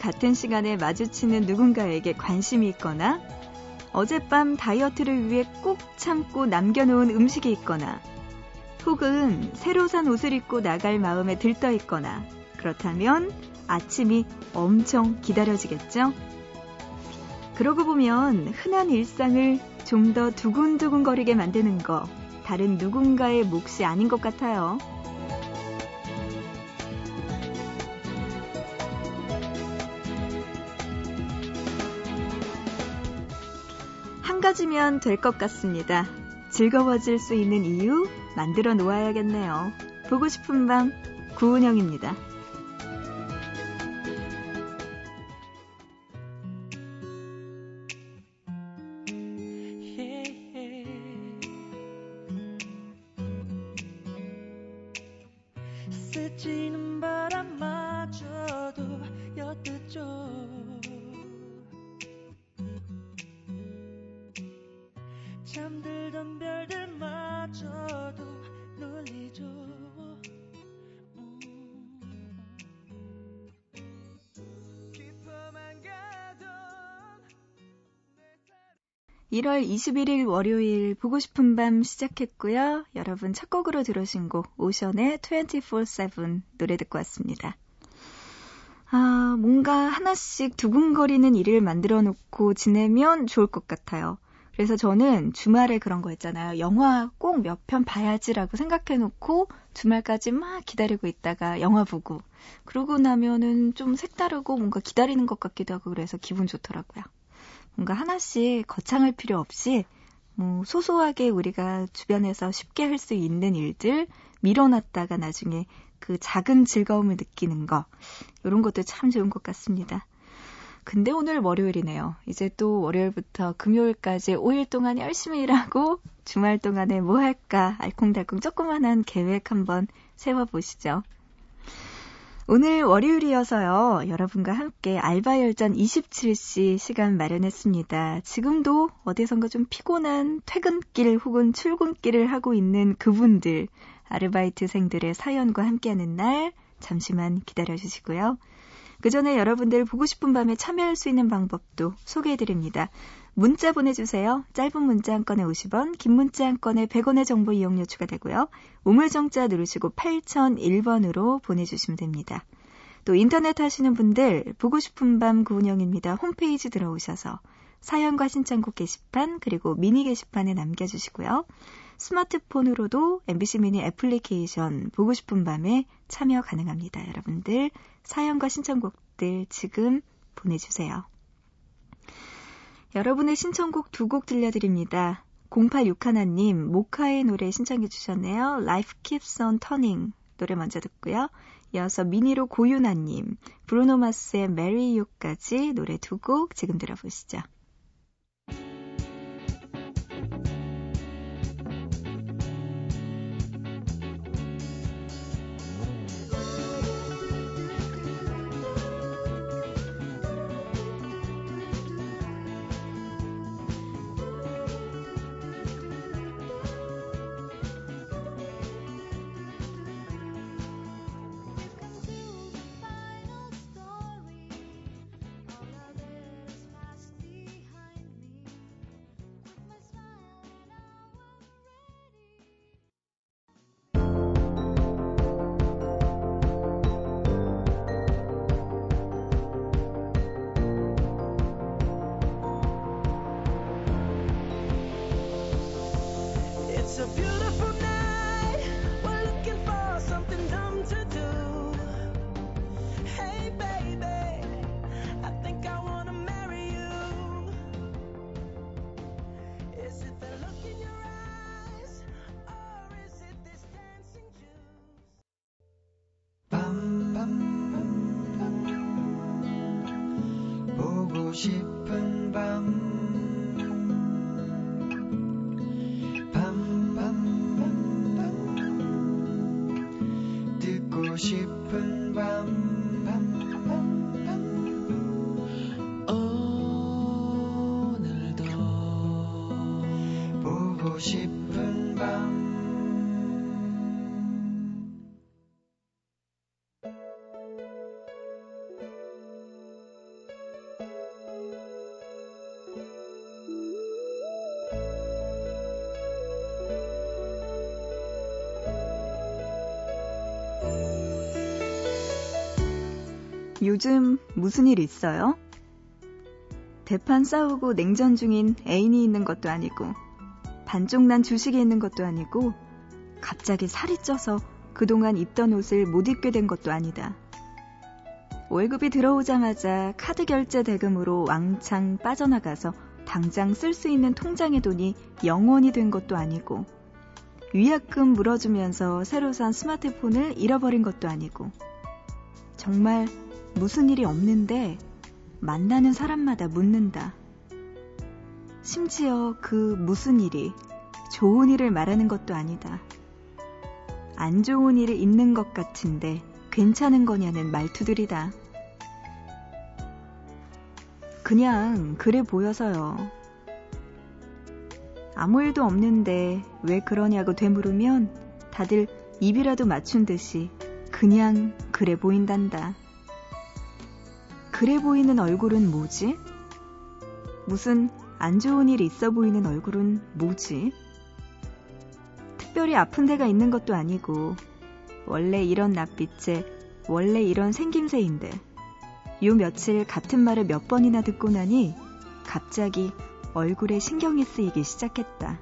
같은 시간에 마주치는 누군가에게 관심이 있거나 어젯밤 다이어트를 위해 꼭 참고 남겨놓은 음식이 있거나 혹은 새로 산 옷을 입고 나갈 마음에 들떠 있거나 그렇다면 아침이 엄청 기다려지겠죠? 그러고 보면 흔한 일상을 좀 더 두근두근거리게 만드는 거 다른 누군가의 몫이 아닌 것 같아요. 한 가지면 될 것 같습니다. 즐거워질 수 있는 이유 만들어 놓아야겠네요. 보고 싶은 밤 구은영입니다. 1월 21일 월요일 보고 싶은 밤 시작했고요. 여러분 첫 곡으로 들으신 곡 오션의 24-7 노래 듣고 왔습니다. 아, 뭔가 하나씩 두근거리는 일을 만들어 놓고 지내면 좋을 것 같아요. 그래서 저는 주말에 그런 거 있잖아요. 영화 꼭 몇 편 봐야지라고 생각해 놓고 주말까지 막 기다리고 있다가 영화 보고 그러고 나면은 좀 색다르고 뭔가 기다리는 것 같기도 하고 그래서 기분 좋더라고요. 뭔가 하나씩 거창할 필요 없이 뭐 소소하게 우리가 주변에서 쉽게 할 수 있는 일들 밀어놨다가 나중에 그 작은 즐거움을 느끼는 거 이런 것도 참 좋은 것 같습니다. 근데 오늘 월요일이네요. 이제 또 월요일부터 금요일까지 5일 동안 열심히 일하고 주말 동안에 뭐 할까 알콩달콩 조그만한 계획 한번 세워보시죠. 오늘 월요일이어서요. 여러분과 함께 알바 열전 27시 시간 마련했습니다. 지금도 어디선가 좀 피곤한 퇴근길 혹은 출근길을 하고 있는 그분들, 아르바이트생들의 사연과 함께하는 날 잠시만 기다려 주시고요. 그 전에 여러분들 보고 싶은 밤에 참여할 수 있는 방법도 소개해 드립니다. 문자 보내주세요. 짧은 문자 한 건에 50원, 긴 문자 한 건에 100원의 정보 이용료 추가되고요. 우물정자 누르시고 8001번으로 보내주시면 됩니다. 또 인터넷 하시는 분들 보고 싶은 밤 구운영입니다. 홈페이지 들어오셔서 사연과 신청곡 게시판 그리고 미니 게시판에 남겨주시고요. 스마트폰으로도 MBC 미니 애플리케이션 보고 싶은 밤에 참여 가능합니다. 여러분들 사연과 신청곡들 지금 보내주세요. 여러분의 신청곡 두 곡 들려드립니다. 0861님, 모카의 노래 신청해 주셨네요. Life Keeps on Turning 노래 먼저 듣고요. 이어서 미니로 고윤아님, 브루노마스의 Marry You까지 노래 두 곡 지금 들어보시죠. 싶은 밤. 밤, 요즘 무슨 일 있어요? 대판 싸우고 냉전 중인 애인이 있는 것도 아니고, 반쪽 난 주식이 있는 것도 아니고, 갑자기 살이 쪄서 그동안 입던 옷을 못 입게 된 것도 아니다. 월급이 들어오자마자 카드 결제 대금으로 왕창 빠져나가서 당장 쓸 수 있는 통장의 돈이 영원이 된 것도 아니고, 위약금 물어주면서 새로 산 스마트폰을 잃어버린 것도 아니고, 정말 무슨 일이 없는데 만나는 사람마다 묻는다. 심지어 그 무슨 일이 좋은 일을 말하는 것도 아니다. 안 좋은 일이 있는 것 같은데 괜찮은 거냐는 말투들이다. 그냥 그래 보여서요. 아무 일도 없는데 왜 그러냐고 되물으면 다들 입이라도 맞춘 듯이 그냥 그래 보인단다. 그래 보이는 얼굴은 뭐지? 무슨 안 좋은 일 있어 보이는 얼굴은 뭐지? 특별히 아픈 데가 있는 것도 아니고, 원래 이런 낯빛에 원래 이런 생김새인데, 요 며칠 같은 말을 몇 번이나 듣고 나니 갑자기 얼굴에 신경이 쓰이기 시작했다.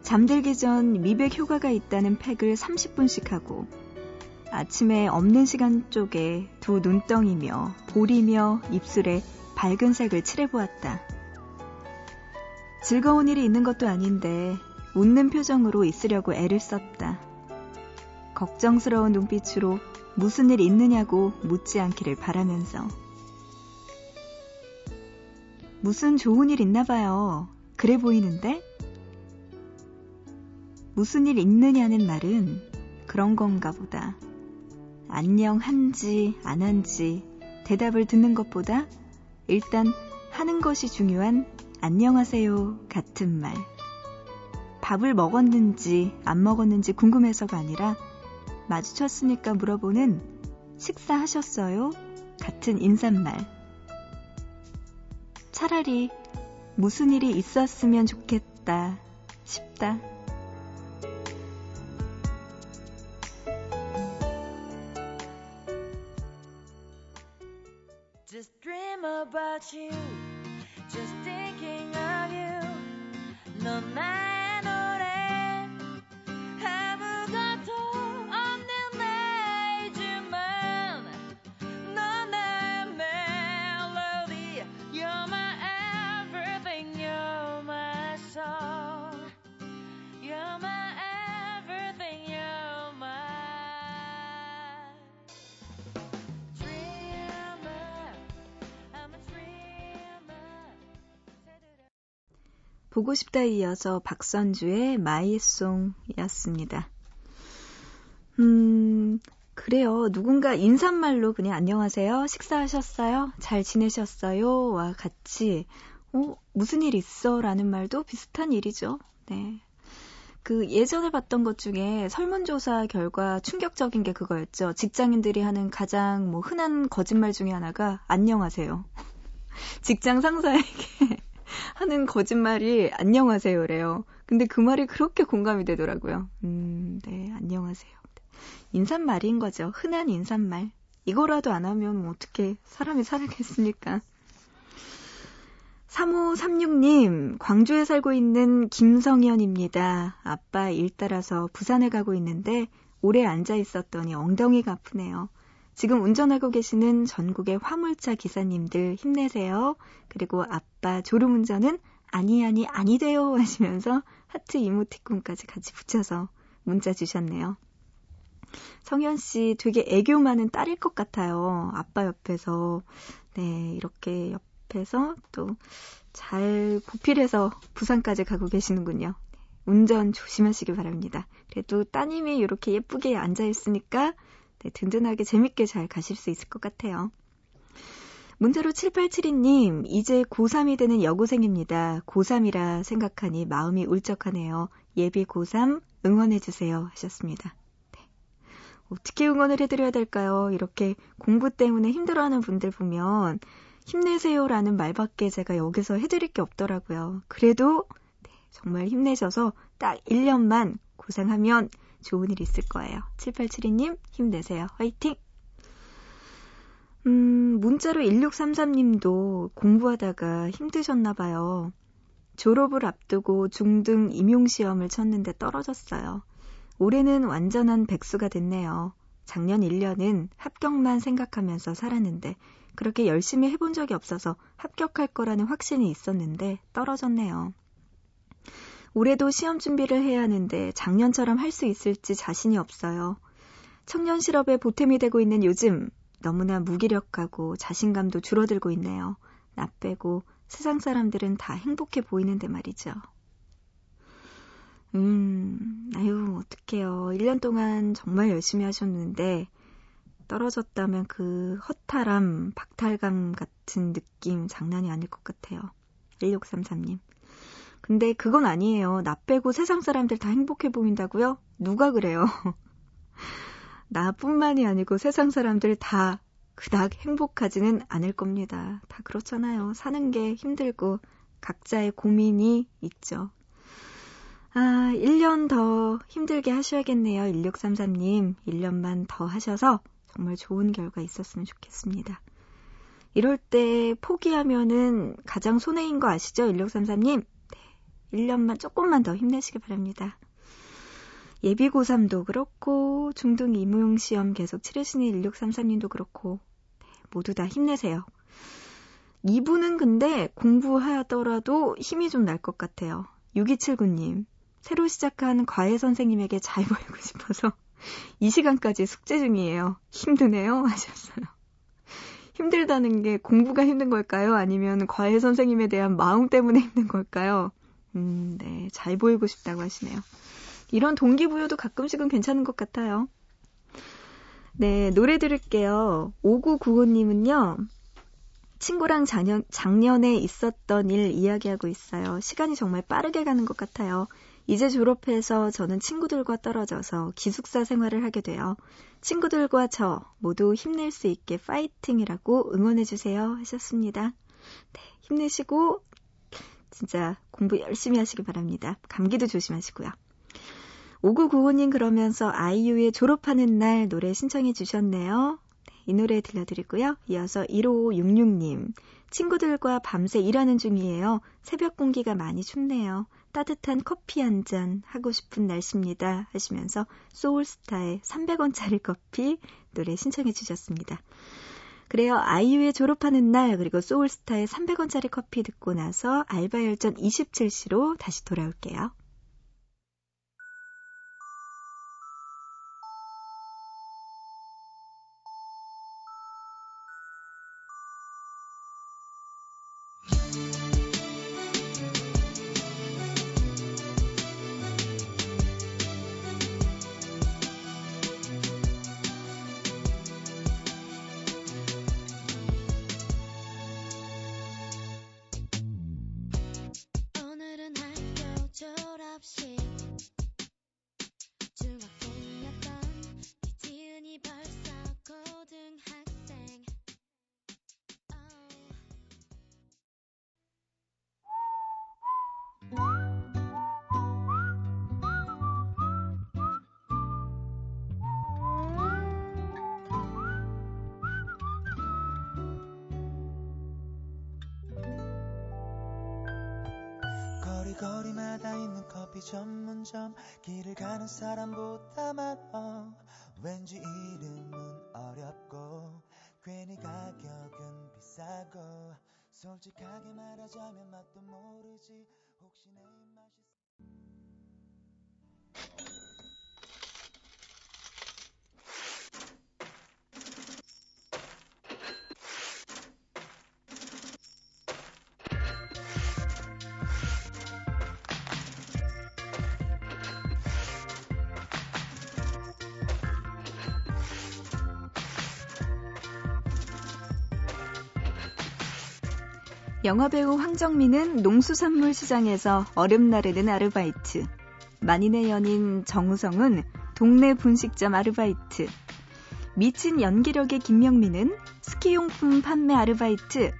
잠들기 전 미백 효과가 있다는 팩을 30분씩 하고 아침에 없는 시간 쪽에 두 눈덩이며 볼이며 입술에 밝은 색을 칠해보았다. 즐거운 일이 있는 것도 아닌데 웃는 표정으로 있으려고 애를 썼다. 걱정스러운 눈빛으로 무슨 일 있느냐고 묻지 않기를 바라면서 무슨 좋은 일 있나 봐요. 그래 보이는데? 무슨 일 있느냐는 말은 그런 건가 보다. 안녕 한지 안 한지 대답을 듣는 것보다 일단 하는 것이 중요한 안녕하세요 같은 말. 밥을 먹었는지 안 먹었는지 궁금해서가 아니라 마주쳤으니까 물어보는 식사하셨어요? 같은 인사말. 차라리 무슨 일이 있었으면 좋겠다 싶다. You. 보고 싶다 이어서 박선주의 마이송이었습니다. 음, 그래요. 누군가 인사말로 그냥 안녕하세요. 식사하셨어요? 잘 지내셨어요? 와 같이, 어, 무슨 일 있어? 라는 말도 비슷한 일이죠. 네. 그 예전에 봤던 것 중에 설문조사 결과 충격적인 게 그거였죠. 직장인들이 하는 가장 뭐 흔한 거짓말 중에 하나가 안녕하세요. 직장 상사에게 하는 거짓말이 안녕하세요래요. 근데 그 말이 그렇게 공감이 되더라고요. 음, 네, 안녕하세요. 인사말인 거죠. 흔한 인사말. 이거라도 안 하면 뭐 어떻게 사람이 살겠습니까? 3536님, 광주에 살고 있는 김성현입니다. 아빠 일 따라서 부산에 가고 있는데 오래 앉아 있었더니 엉덩이가 아프네요. 지금 운전하고 계시는 전국의 화물차 기사님들 힘내세요. 그리고 아빠 졸음운전은 아니 아니 아니 돼요 하시면서 하트 이모티콘까지 같이 붙여서 문자 주셨네요. 성현 씨 되게 애교 많은 딸일 것 같아요. 아빠 옆에서 네 이렇게 옆에서 또 잘 보필해서 부산까지 가고 계시는군요. 운전 조심하시기 바랍니다. 그래도 따님이 이렇게 예쁘게 앉아 있으니까 네, 든든하게 재밌게 잘 가실 수 있을 것 같아요. 문자로 7872님, 이제 고3이 되는 여고생입니다. 고3이라 생각하니 마음이 울적하네요. 예비 고3 응원해주세요. 하셨습니다. 네. 어떻게 응원을 해드려야 될까요? 이렇게 공부 때문에 힘들어하는 분들 보면 힘내세요라는 말밖에 제가 여기서 해드릴 게 없더라고요. 그래도 네, 정말 힘내셔서 딱 1년만 고생하면 좋은 일 있을 거예요. 7872님 힘내세요. 화이팅! 음, 문자로 1633님도 공부하다가 힘드셨나 봐요. 졸업을 앞두고 중등 임용시험을 쳤는데 떨어졌어요. 올해는 완전한 백수가 됐네요. 작년 1년은 합격만 생각하면서 살았는데 그렇게 열심히 해본 적이 없어서 합격할 거라는 확신이 있었는데 떨어졌네요. 올해도 시험 준비를 해야 하는데 작년처럼 할 수 있을지 자신이 없어요. 청년 실업에 보탬이 되고 있는 요즘 너무나 무기력하고 자신감도 줄어들고 있네요. 나 빼고 세상 사람들은 다 행복해 보이는데 말이죠. 음, 아유, 어떡해요. 1년 동안 정말 열심히 하셨는데, 떨어졌다면 그 허탈함, 박탈감 같은 느낌 장난이 아닐 것 같아요. 1633님. 근데 그건 아니에요. 나 빼고 세상 사람들 다 행복해 보인다고요? 누가 그래요? 나뿐만이 아니고 세상 사람들 다 그닥 행복하지는 않을 겁니다. 다 그렇잖아요. 사는 게 힘들고 각자의 고민이 있죠. 아, 1년 더 힘들게 하셔야겠네요. 1633님. 1년만 더 하셔서 정말 좋은 결과 있었으면 좋겠습니다. 이럴 때 포기하면은 가장 손해인 거 아시죠? 1633님. 네. 1년만 조금만 더 힘내시기 바랍니다. 예비 고3도 그렇고 중등 임용 시험 계속 치르시는 1633님도 그렇고 네, 모두 다 힘내세요. 이분은 근데 공부하더라도 힘이 좀 날 것 같아요. 6279님. 새로 시작한 과외 선생님에게 잘 보이고 싶어서 이 시간까지 숙제 중이에요. 힘드네요. 하셨어요. 힘들다는 게 공부가 힘든 걸까요? 아니면 과외 선생님에 대한 마음 때문에 힘든 걸까요? 음, 네. 잘 보이고 싶다고 하시네요. 이런 동기부여도 가끔씩은 괜찮은 것 같아요. 네, 노래 들을게요. 5995님은요, 친구랑 작년, 작년에 있었던 일 이야기하고 있어요. 시간이 정말 빠르게 가는 것 같아요. 이제 졸업해서 저는 친구들과 떨어져서 기숙사 생활을 하게 돼요. 친구들과 저 모두 힘낼 수 있게 파이팅이라고 응원해주세요. 하셨습니다. 네, 힘내시고, 진짜 공부 열심히 하시기 바랍니다. 감기도 조심하시고요. 5995님 그러면서 아이유의 졸업하는 날 노래 신청해 주셨네요. 네, 이 노래 들려드리고요. 이어서 1566님. 친구들과 밤새 일하는 중이에요. 새벽 공기가 많이 춥네요. 따뜻한 커피 한 잔 하고 싶은 날씨입니다. 하시면서 소울스타의 300원짜리 커피 노래 신청해 주셨습니다. 그래요. 아이유의 졸업하는 날 그리고 소울스타의 300원짜리 커피 듣고 나서 알바 열전 27시로 다시 돌아올게요. 거리마다 있는 커피 전문점. 길을 가는 사람보다 많어 왠지 이름은 어렵고 괜히 가격은 비싸고 솔직하게 말하자면 맛도 모르지 혹시 내 영화배우 황정민은 농수산물 시장에서 얼음 나르는 아르바이트. 만인의 연인 정우성은 동네 분식점 아르바이트. 미친 연기력의 김명민은 스키용품 판매 아르바이트.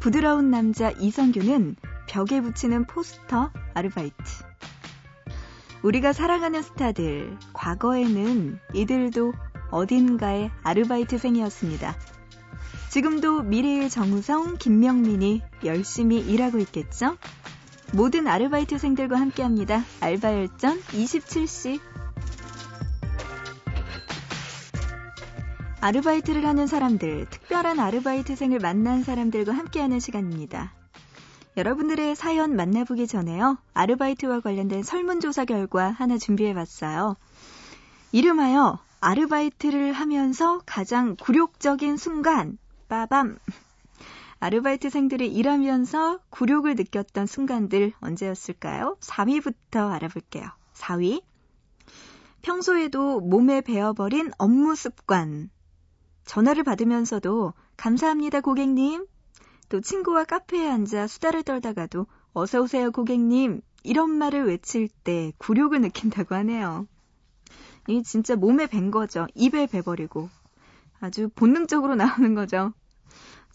부드러운 남자 이성규는 벽에 붙이는 포스터 아르바이트. 우리가 사랑하는 스타들, 과거에는 이들도 어딘가의 아르바이트생이었습니다. 지금도 미래의 정우성, 김명민이 열심히 일하고 있겠죠? 모든 아르바이트생들과 함께합니다. 알바열전 27시. 아르바이트를 하는 사람들, 특별한 아르바이트생을 만난 사람들과 함께하는 시간입니다. 여러분들의 사연 만나보기 전에요. 아르바이트와 관련된 설문조사 결과 하나 준비해봤어요. 이름하여 아르바이트를 하면서 가장 굴욕적인 순간, 빠밤. 아르바이트생들이 일하면서 굴욕을 느꼈던 순간들 언제였을까요? 4위부터 알아볼게요. 4위. 평소에도 몸에 배어버린 업무 습관. 전화를 받으면서도 감사합니다 고객님. 또 친구와 카페에 앉아 수다를 떨다가도 어서오세요 고객님. 이런 말을 외칠 때 굴욕을 느낀다고 하네요. 이 진짜 몸에 밴 거죠. 입에 배버리고. 아주 본능적으로 나오는 거죠.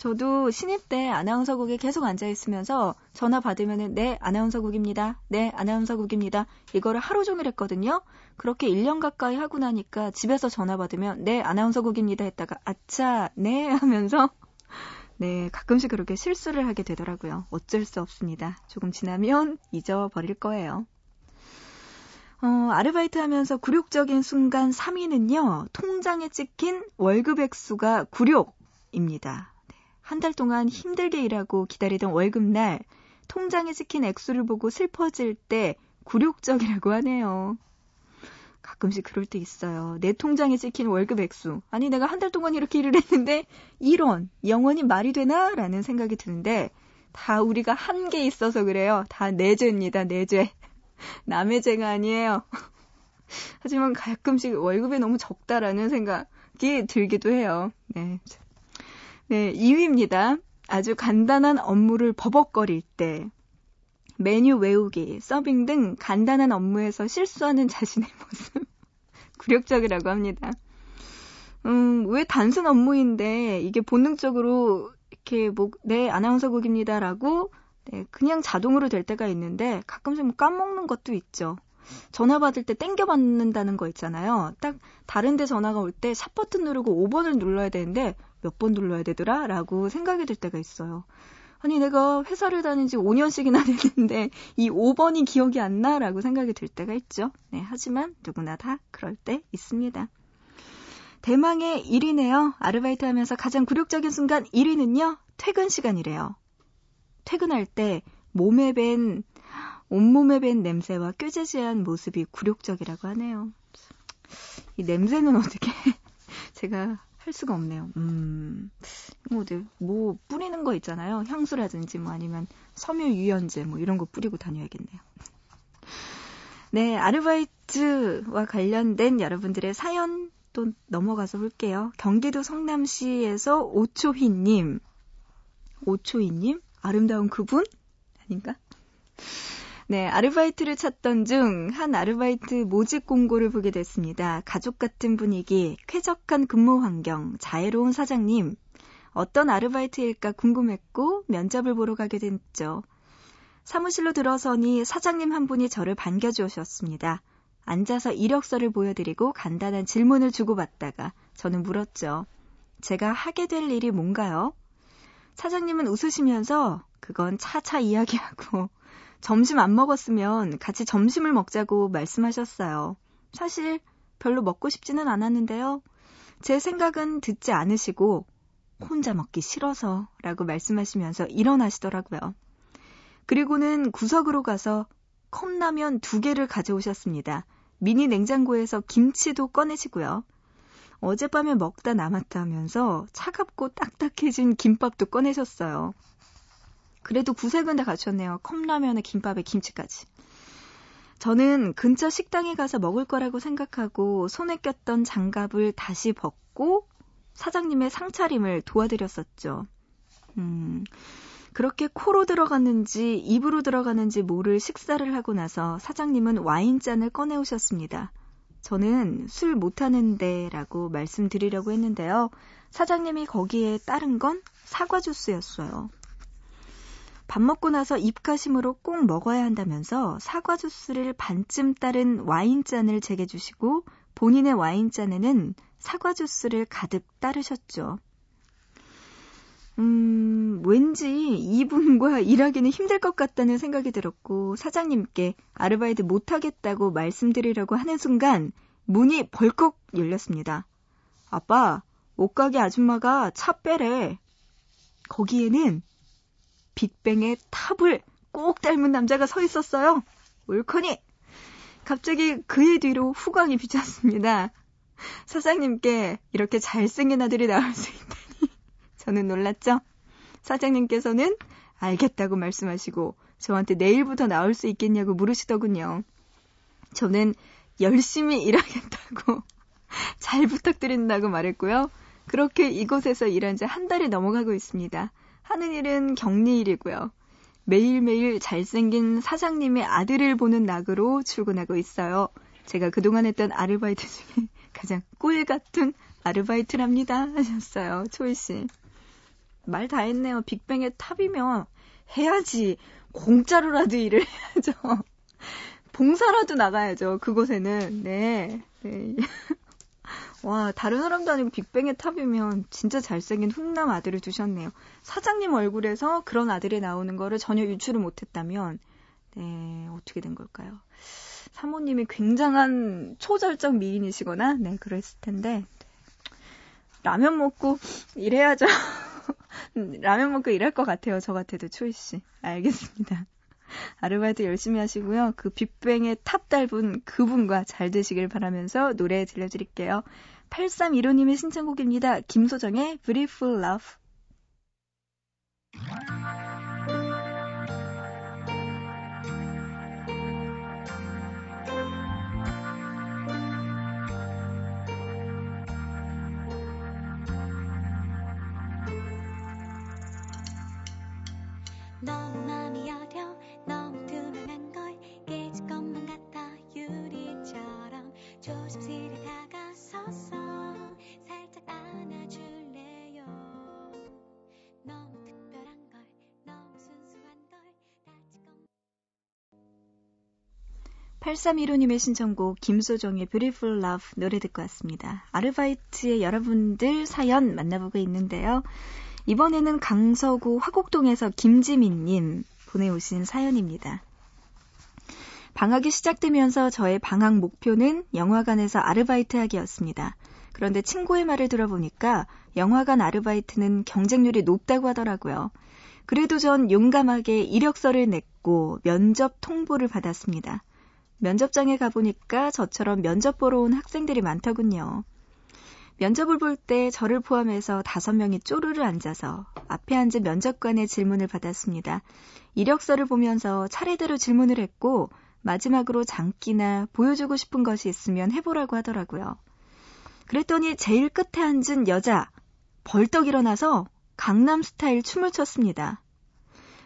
저도 신입 때 아나운서국에 계속 앉아 있으면서 전화 받으면은 네 아나운서국입니다. 네 아나운서국입니다. 이거를 하루 종일 했거든요. 그렇게 1년 가까이 하고 나니까 집에서 전화 받으면 네 아나운서국입니다 했다가 아차 네 하면서 네 가끔씩 그렇게 실수를 하게 되더라고요. 어쩔 수 없습니다. 조금 지나면 잊어버릴 거예요. 어, 아르바이트 하면서 굴욕적인 순간 3위는요, 통장에 찍힌 월급 액수가 굴욕입니다. 한 달 동안 힘들게 일하고 기다리던 월급날 통장에 찍힌 액수를 보고 슬퍼질 때 굴욕적이라고 하네요. 가끔씩 그럴 때 있어요. 내 통장에 찍힌 월급 액수. 아니, 내가 한 달 동안 이렇게 일을 했는데, 1원, 영원히 말이 되나? 라는 생각이 드는데, 다 우리가 한게 있어서 그래요. 다 내 죄입니다, 내 죄. 남의 죄가 아니에요. 하지만 가끔씩 월급이 너무 적다라는 생각이 들기도 해요. 네. 네, 2위입니다. 아주 간단한 업무를 버벅거릴 때 메뉴 외우기, 서빙 등 간단한 업무에서 실수하는 자신의 모습 굴욕적이라고 합니다. 음, 왜 단순 업무인데 이게 본능적으로 이렇게 뭐, 네, 아나운서국입니다라고 네, 그냥 자동으로 될 때가 있는데 가끔씩 뭐 까먹는 것도 있죠. 전화 받을 때 땡겨 받는다는 거 있잖아요. 딱 다른 데 전화가 올 때 샵 버튼 누르고 5번을 눌러야 되는데 몇 번 눌러야 되더라? 라고 생각이 들 때가 있어요. 아니, 내가 회사를 다닌 지 5년씩이나 됐는데 이 5번이 기억이 안 나? 라고 생각이 들 때가 있죠. 네, 하지만 누구나 다 그럴 때 있습니다. 대망의 1위네요. 아르바이트 하면서 가장 굴욕적인 순간 1위는요. 퇴근 시간이래요. 퇴근할 때 몸에 밴 온몸에 밴 냄새와 꾀재재한 모습이 굴욕적이라고 하네요. 이 냄새는 어떻게 제가 할 수가 없네요. 음, 뭐, 뭐 뿌리는 거 있잖아요. 향수라든지 뭐 아니면 섬유 유연제 뭐 이런 거 뿌리고 다녀야겠네요. 네, 아르바이트와 관련된 여러분들의 사연 또 넘어가서 볼게요. 경기도 성남시에서 오초희님. 오초희님? 아름다운 그분? 아닌가? 네, 아르바이트를 찾던 중 한 아르바이트 모집 공고를 보게 됐습니다. 가족 같은 분위기, 쾌적한 근무 환경, 자애로운 사장님. 어떤 아르바이트일까 궁금했고 면접을 보러 가게 됐죠. 사무실로 들어서니 사장님 한 분이 저를 반겨주셨습니다. 앉아서 이력서를 보여드리고 간단한 질문을 주고받다가 저는 물었죠. 제가 하게 될 일이 뭔가요? 사장님은 웃으시면서 그건 차차 이야기하고 점심 안 먹었으면 같이 점심을 먹자고 말씀하셨어요. 사실 별로 먹고 싶지는 않았는데요. 제 생각은 듣지 않으시고 혼자 먹기 싫어서 라고 말씀하시면서 일어나시더라고요. 그리고는 구석으로 가서 컵라면 두 개를 가져오셨습니다. 미니 냉장고에서 김치도 꺼내시고요. 어젯밤에 먹다 남았다 하면서 차갑고 딱딱해진 김밥도 꺼내셨어요. 그래도 구색은 다 갖췄네요. 컵라면에 김밥에 김치까지. 저는 근처 식당에 가서 먹을 거라고 생각하고 손에 꼈던 장갑을 다시 벗고 사장님의 상차림을 도와드렸었죠. 음, 그렇게 코로 들어갔는지 입으로 들어가는지 모를 식사를 하고 나서 사장님은 와인잔을 꺼내오셨습니다. 저는 술 못하는데 라고 말씀드리려고 했는데요. 사장님이 거기에 따른 건 사과 주스였어요. 밥 먹고 나서 입가심으로 꼭 먹어야 한다면서 사과 주스를 반쯤 따른 와인잔을 제게 주시고 본인의 와인잔에는 사과 주스를 가득 따르셨죠. 음, 왠지 이분과 일하기는 힘들 것 같다는 생각이 들었고, 사장님께 아르바이트 못 하겠다고 말씀드리려고 하는 순간, 문이 벌컥 열렸습니다. 아빠, 옷가게 아줌마가 차 빼래. 거기에는 빅뱅의 탑을 꼭 닮은 남자가 서 있었어요. 울커니! 갑자기 그의 뒤로 후광이 비쳤습니다. 사장님께 이렇게 잘생긴 아들이 나올 수 있다니 저는 놀랐죠. 사장님께서는 알겠다고 말씀하시고 저한테 내일부터 나올 수 있겠냐고 물으시더군요. 저는 열심히 일하겠다고 잘 부탁드린다고 말했고요. 그렇게 이곳에서 일한 지 한 달이 넘어가고 있습니다. 하는 일은 격리 일이고요. 매일매일 잘생긴 사장님의 아들을 보는 낙으로 출근하고 있어요. 제가 그동안 했던 아르바이트 중에 가장 꿀 같은 아르바이트랍니다. 하셨어요. 초이 씨. 말 다 했네요. 빅뱅의 탑이면 해야지. 공짜로라도 일을 해야죠. 봉사라도 나가야죠. 그곳에는. 네. 네. 와, 다른 사람도 아니고 빅뱅의 탑이면 진짜 잘생긴 훈남 아들을 두셨네요. 사장님 얼굴에서 그런 아들이 나오는 거를 전혀 유추를 못했다면, 네, 어떻게 된 걸까요? 사모님이 굉장한 초절정 미인이시거나, 네, 그랬을 텐데, 라면 먹고 일해야죠. 라면 먹고 일할 것 같아요. 저 같아도 초이 씨. 알겠습니다. 아르바이트 열심히 하시고요. 그 빅뱅의 탑 닮은 그분과 잘 되시길 바라면서 노래 들려드릴게요. 8315님의 신청곡입니다. 김소정의 Beautiful Love. 8315님의 신청곡 김소정의 Beautiful Love 노래 듣고 왔습니다. 아르바이트의 여러분들 사연 만나보고 있는데요. 이번에는 강서구 화곡동에서 김지민님 보내오신 사연입니다. 방학이 시작되면서 저의 방학 목표는 영화관에서 아르바이트 하기였습니다. 그런데 친구의 말을 들어보니까 영화관 아르바이트는 경쟁률이 높다고 하더라고요. 그래도 전 용감하게 이력서를 냈고 면접 통보를 받았습니다. 면접장에 가보니까 저처럼 면접 보러 온 학생들이 많더군요. 면접을 볼 때 저를 포함해서 다섯 명이 쪼르르 앉아서 앞에 앉은 면접관의 질문을 받았습니다. 이력서를 보면서 차례대로 질문을 했고 마지막으로 장기나 보여주고 싶은 것이 있으면 해보라고 하더라고요. 그랬더니 제일 끝에 앉은 여자 벌떡 일어나서 강남 스타일 춤을 췄습니다.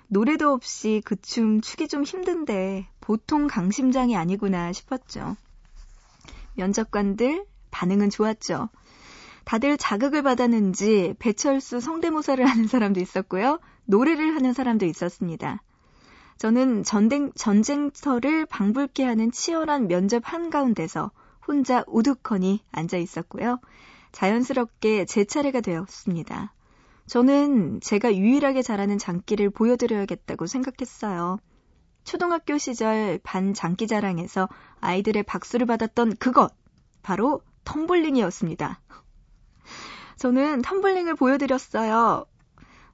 노래도 없이 그 춤 추기 좀 힘든데 보통 강심장이 아니구나 싶었죠. 면접관들 반응은 좋았죠. 다들 자극을 받았는지 배철수 성대모사를 하는 사람도 있었고요. 노래를 하는 사람도 있었습니다. 저는 전쟁, 전쟁터를 방불케 하는 치열한 면접 한가운데서 혼자 우두커니 앉아 있었고요. 자연스럽게 제 차례가 되었습니다. 저는 제가 유일하게 잘하는 장기를 보여드려야겠다고 생각했어요. 초등학교 시절 반 장기 자랑에서 아이들의 박수를 받았던 그것, 바로 텀블링이었습니다. 저는 텀블링을 보여드렸어요.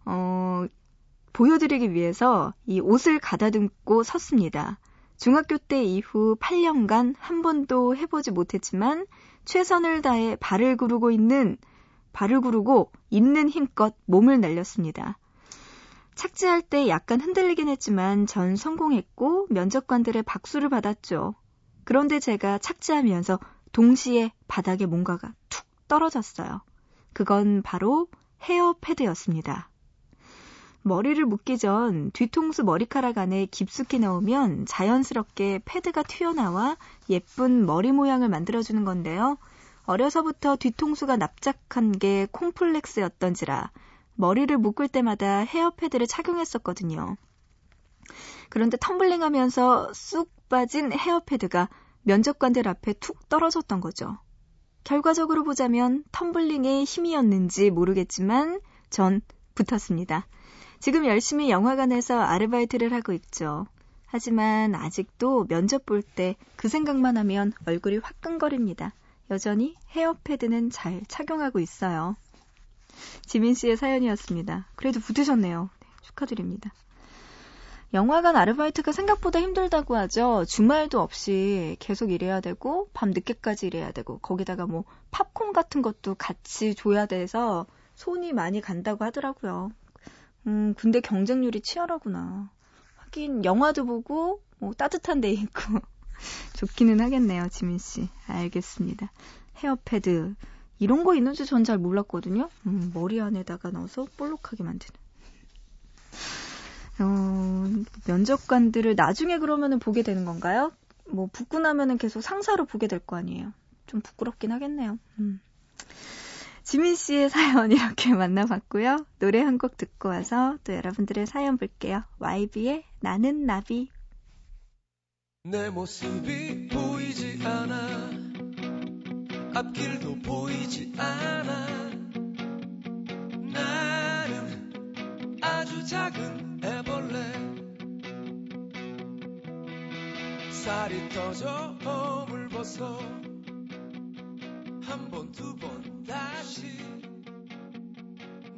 어, 보여드리기 위해서 이 옷을 가다듬고 섰습니다. 중학교 때 이후 8년간 한 번도 해보지 못했지만 최선을 다해 발을 구르고 있는 발을 구르고 있는 힘껏 몸을 날렸습니다. 착지할 때 약간 흔들리긴 했지만 전 성공했고 면접관들의 박수를 받았죠. 그런데 제가 착지하면서 동시에 바닥에 뭔가가 툭 떨어졌어요. 그건 바로 헤어 패드였습니다. 머리를 묶기 전 뒤통수 머리카락 안에 깊숙이 넣으면 자연스럽게 패드가 튀어나와 예쁜 머리 모양을 만들어주는 건데요. 어려서부터 뒤통수가 납작한 게 콤플렉스였던지라 머리를 묶을 때마다 헤어패드를 착용했었거든요. 그런데 텀블링 하면서 쑥 빠진 헤어패드가 면접관들 앞에 툭 떨어졌던 거죠. 결과적으로 보자면 텀블링의 힘이었는지 모르겠지만 전 붙었습니다. 지금 열심히 영화관에서 아르바이트를 하고 있죠. 하지만 아직도 면접 볼 때 그 생각만 하면 얼굴이 화끈거립니다. 여전히 헤어패드는 잘 착용하고 있어요. 지민 씨의 사연이었습니다. 그래도 붙으셨네요. 네, 축하드립니다. 영화관 아르바이트가 생각보다 힘들다고 하죠. 주말도 없이 계속 일해야 되고, 밤 늦게까지 일해야 되고, 거기다가 뭐 팝콘 같은 것도 같이 줘야 돼서 손이 많이 간다고 하더라고요. 음, 근데 경쟁률이 치열하구나. 하긴, 영화도 보고, 뭐 따뜻한 데 있고, 좋기는 하겠네요, 지민 씨. 알겠습니다. 헤어패드. 이런 거 있는지 전 잘 몰랐거든요. 음, 머리 안에다가 넣어서 볼록하게 만드는. 어, 면접관들을 나중에 그러면은 보게 되는 건가요? 뭐 붙고 나면은 계속 상사로 보게 될 거 아니에요. 좀 부끄럽긴 하겠네요. 음. 지민 씨의 사연 이렇게 만나봤고요. 노래 한 곡 듣고 와서 또 여러분들의 사연 볼게요. YB의 나는 나비. 내 모습이 보이지 않아. 앞길도 보이지 않아. 나는 아주 작은 애벌레. 살이 떠져 허물 벗어. 한 번 두 번 다시.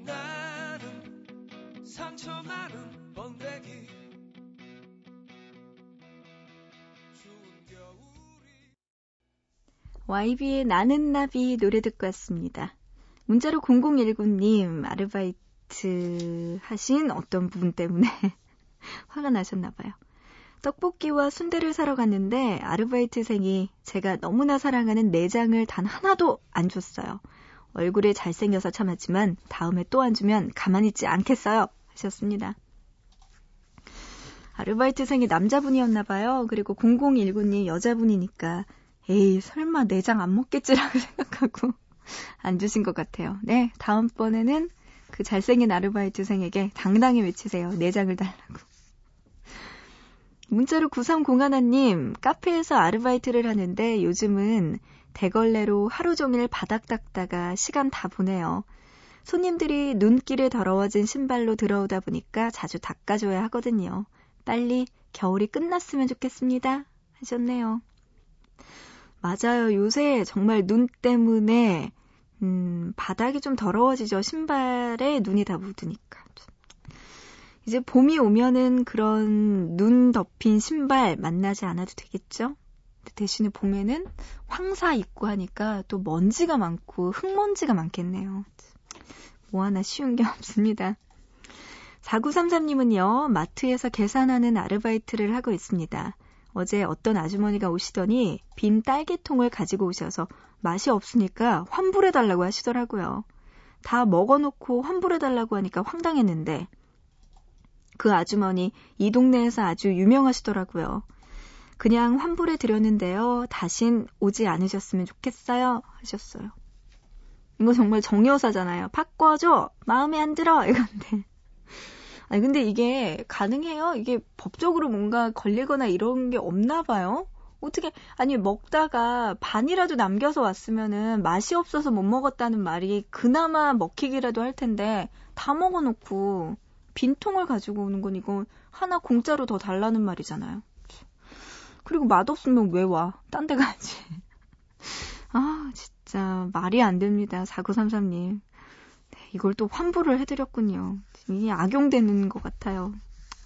나 YB의 나는 나비 노래 듣고 왔습니다. 문자로 0019님 아르바이트 하신 어떤 부분 때문에 화가 나셨나 봐요. 떡볶이와 순대를 사러 갔는데 아르바이트생이 제가 너무나 사랑하는 내장을 단 하나도 안 줬어요. 얼굴에 잘생겨서 참았지만 다음에 또 안 주면 가만히 있지 않겠어요. 하셨습니다. 아르바이트생이 남자분이었나 봐요. 그리고 0019님 여자분이니까 에이, 설마 내장 안 먹겠지라고 생각하고 안 주신 것 같아요. 네, 다음번에는 그 잘생긴 아르바이트생에게 당당히 외치세요. 내장을 달라고. 문자로 9301님, 카페에서 아르바이트를 하는데 요즘은 대걸레로 하루 종일 바닥 닦다가 시간 다 보내요. 손님들이 눈길에 더러워진 신발로 들어오다 보니까 자주 닦아줘야 하거든요. 빨리 겨울이 끝났으면 좋겠습니다. 하셨네요. 맞아요. 요새 정말 눈 때문에 음, 바닥이 좀 더러워지죠. 신발에 눈이 다 묻으니까. 이제 봄이 오면은 그런 눈 덮인 신발 만나지 않아도 되겠죠? 대신에 봄에는 황사 있고 하니까 또 먼지가 많고 흙먼지가 많겠네요. 뭐 하나 쉬운 게 없습니다. 4933님은요, 마트에서 계산하는 아르바이트를 하고 있습니다. 어제 어떤 아주머니가 오시더니 빈 딸기통을 가지고 오셔서 맛이 없으니까 환불해달라고 하시더라고요. 다 먹어놓고 환불해달라고 하니까 황당했는데 그 아주머니 이 동네에서 아주 유명하시더라고요. 그냥 환불해 드렸는데요. 다신 오지 않으셨으면 좋겠어요. 하셨어요. 이거 정말 정여사잖아요. 바꿔줘! 마음에 안 들어! 이건데. 아니, 근데 이게 가능해요? 이게 법적으로 뭔가 걸리거나 이런 게 없나 봐요? 어떻게, 아니, 먹다가 반이라도 남겨서 왔으면은 맛이 없어서 못 먹었다는 말이 그나마 먹히기라도 할 텐데, 다 먹어놓고 빈통을 가지고 오는 건 이거 하나 공짜로 더 달라는 말이잖아요. 그리고 맛없으면 왜 와? 딴 데 가지. 아, 진짜 말이 안 됩니다. 4933님. 네, 이걸 또 환불을 해드렸군요. 이게 악용되는 것 같아요.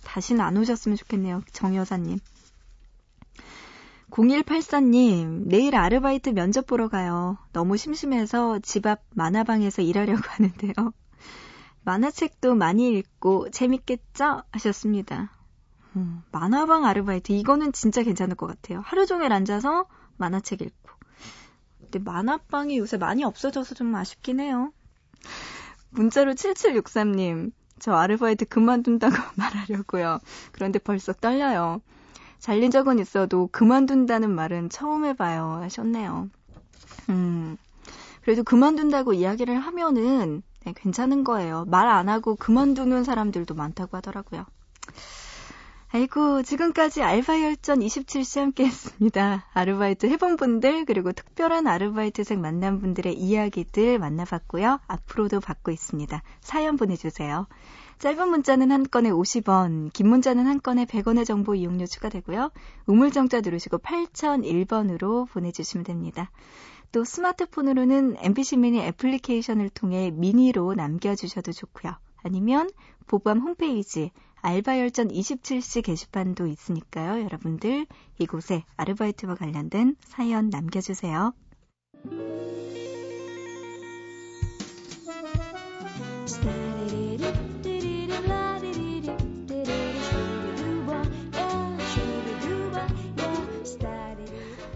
다시는 안 오셨으면 좋겠네요. 정 여사님. 0184님, 내일 아르바이트 면접 보러 가요. 너무 심심해서 집 앞 만화방에서 일하려고 하는데요. 만화책도 많이 읽고 재밌겠죠? 하셨습니다. 음, 만화방 아르바이트, 이거는 진짜 괜찮을 것 같아요. 하루 종일 앉아서 만화책 읽고. 근데 만화방이 요새 많이 없어져서 좀 아쉽긴 해요. 문자로 7763님, 저 아르바이트 그만둔다고 말하려고요. 그런데 벌써 떨려요. 잘린 적은 있어도 그만둔다는 말은 처음 해봐요. 하셨네요. 음, 그래도 그만둔다고 이야기를 하면은 네, 괜찮은 거예요. 말 안 하고 그만두는 사람들도 많다고 하더라고요. 아이고, 지금까지 알바 열전 27시 함께 했습니다. 아르바이트 해본 분들, 그리고 특별한 아르바이트생 만난 분들의 이야기들 만나봤고요. 앞으로도 받고 있습니다. 사연 보내주세요. 짧은 문자는 한 건에 50원, 긴 문자는 한 건에 100원의 정보 이용료 추가되고요. 우물정자 누르시고 8001번으로 보내주시면 됩니다. 또 스마트폰으로는 MBC 미니 애플리케이션을 통해 미니로 남겨주셔도 좋고요. 아니면 보밤 홈페이지 알바열전 27시 게시판도 있으니까요. 여러분들 이곳에 아르바이트와 관련된 사연 남겨주세요.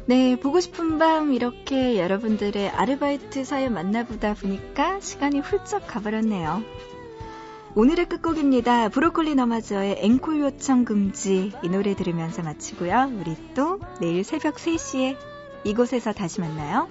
네, 보고 싶은 밤 이렇게 여러분들의 아르바이트 사연 만나보다 보니까 시간이 훌쩍 가버렸네요. 오늘의 끝곡입니다. 브로콜리 너마저의 앵콜 요청 금지 이 노래 들으면서 마치고요. 우리 또 내일 새벽 3시에 이곳에서 다시 만나요.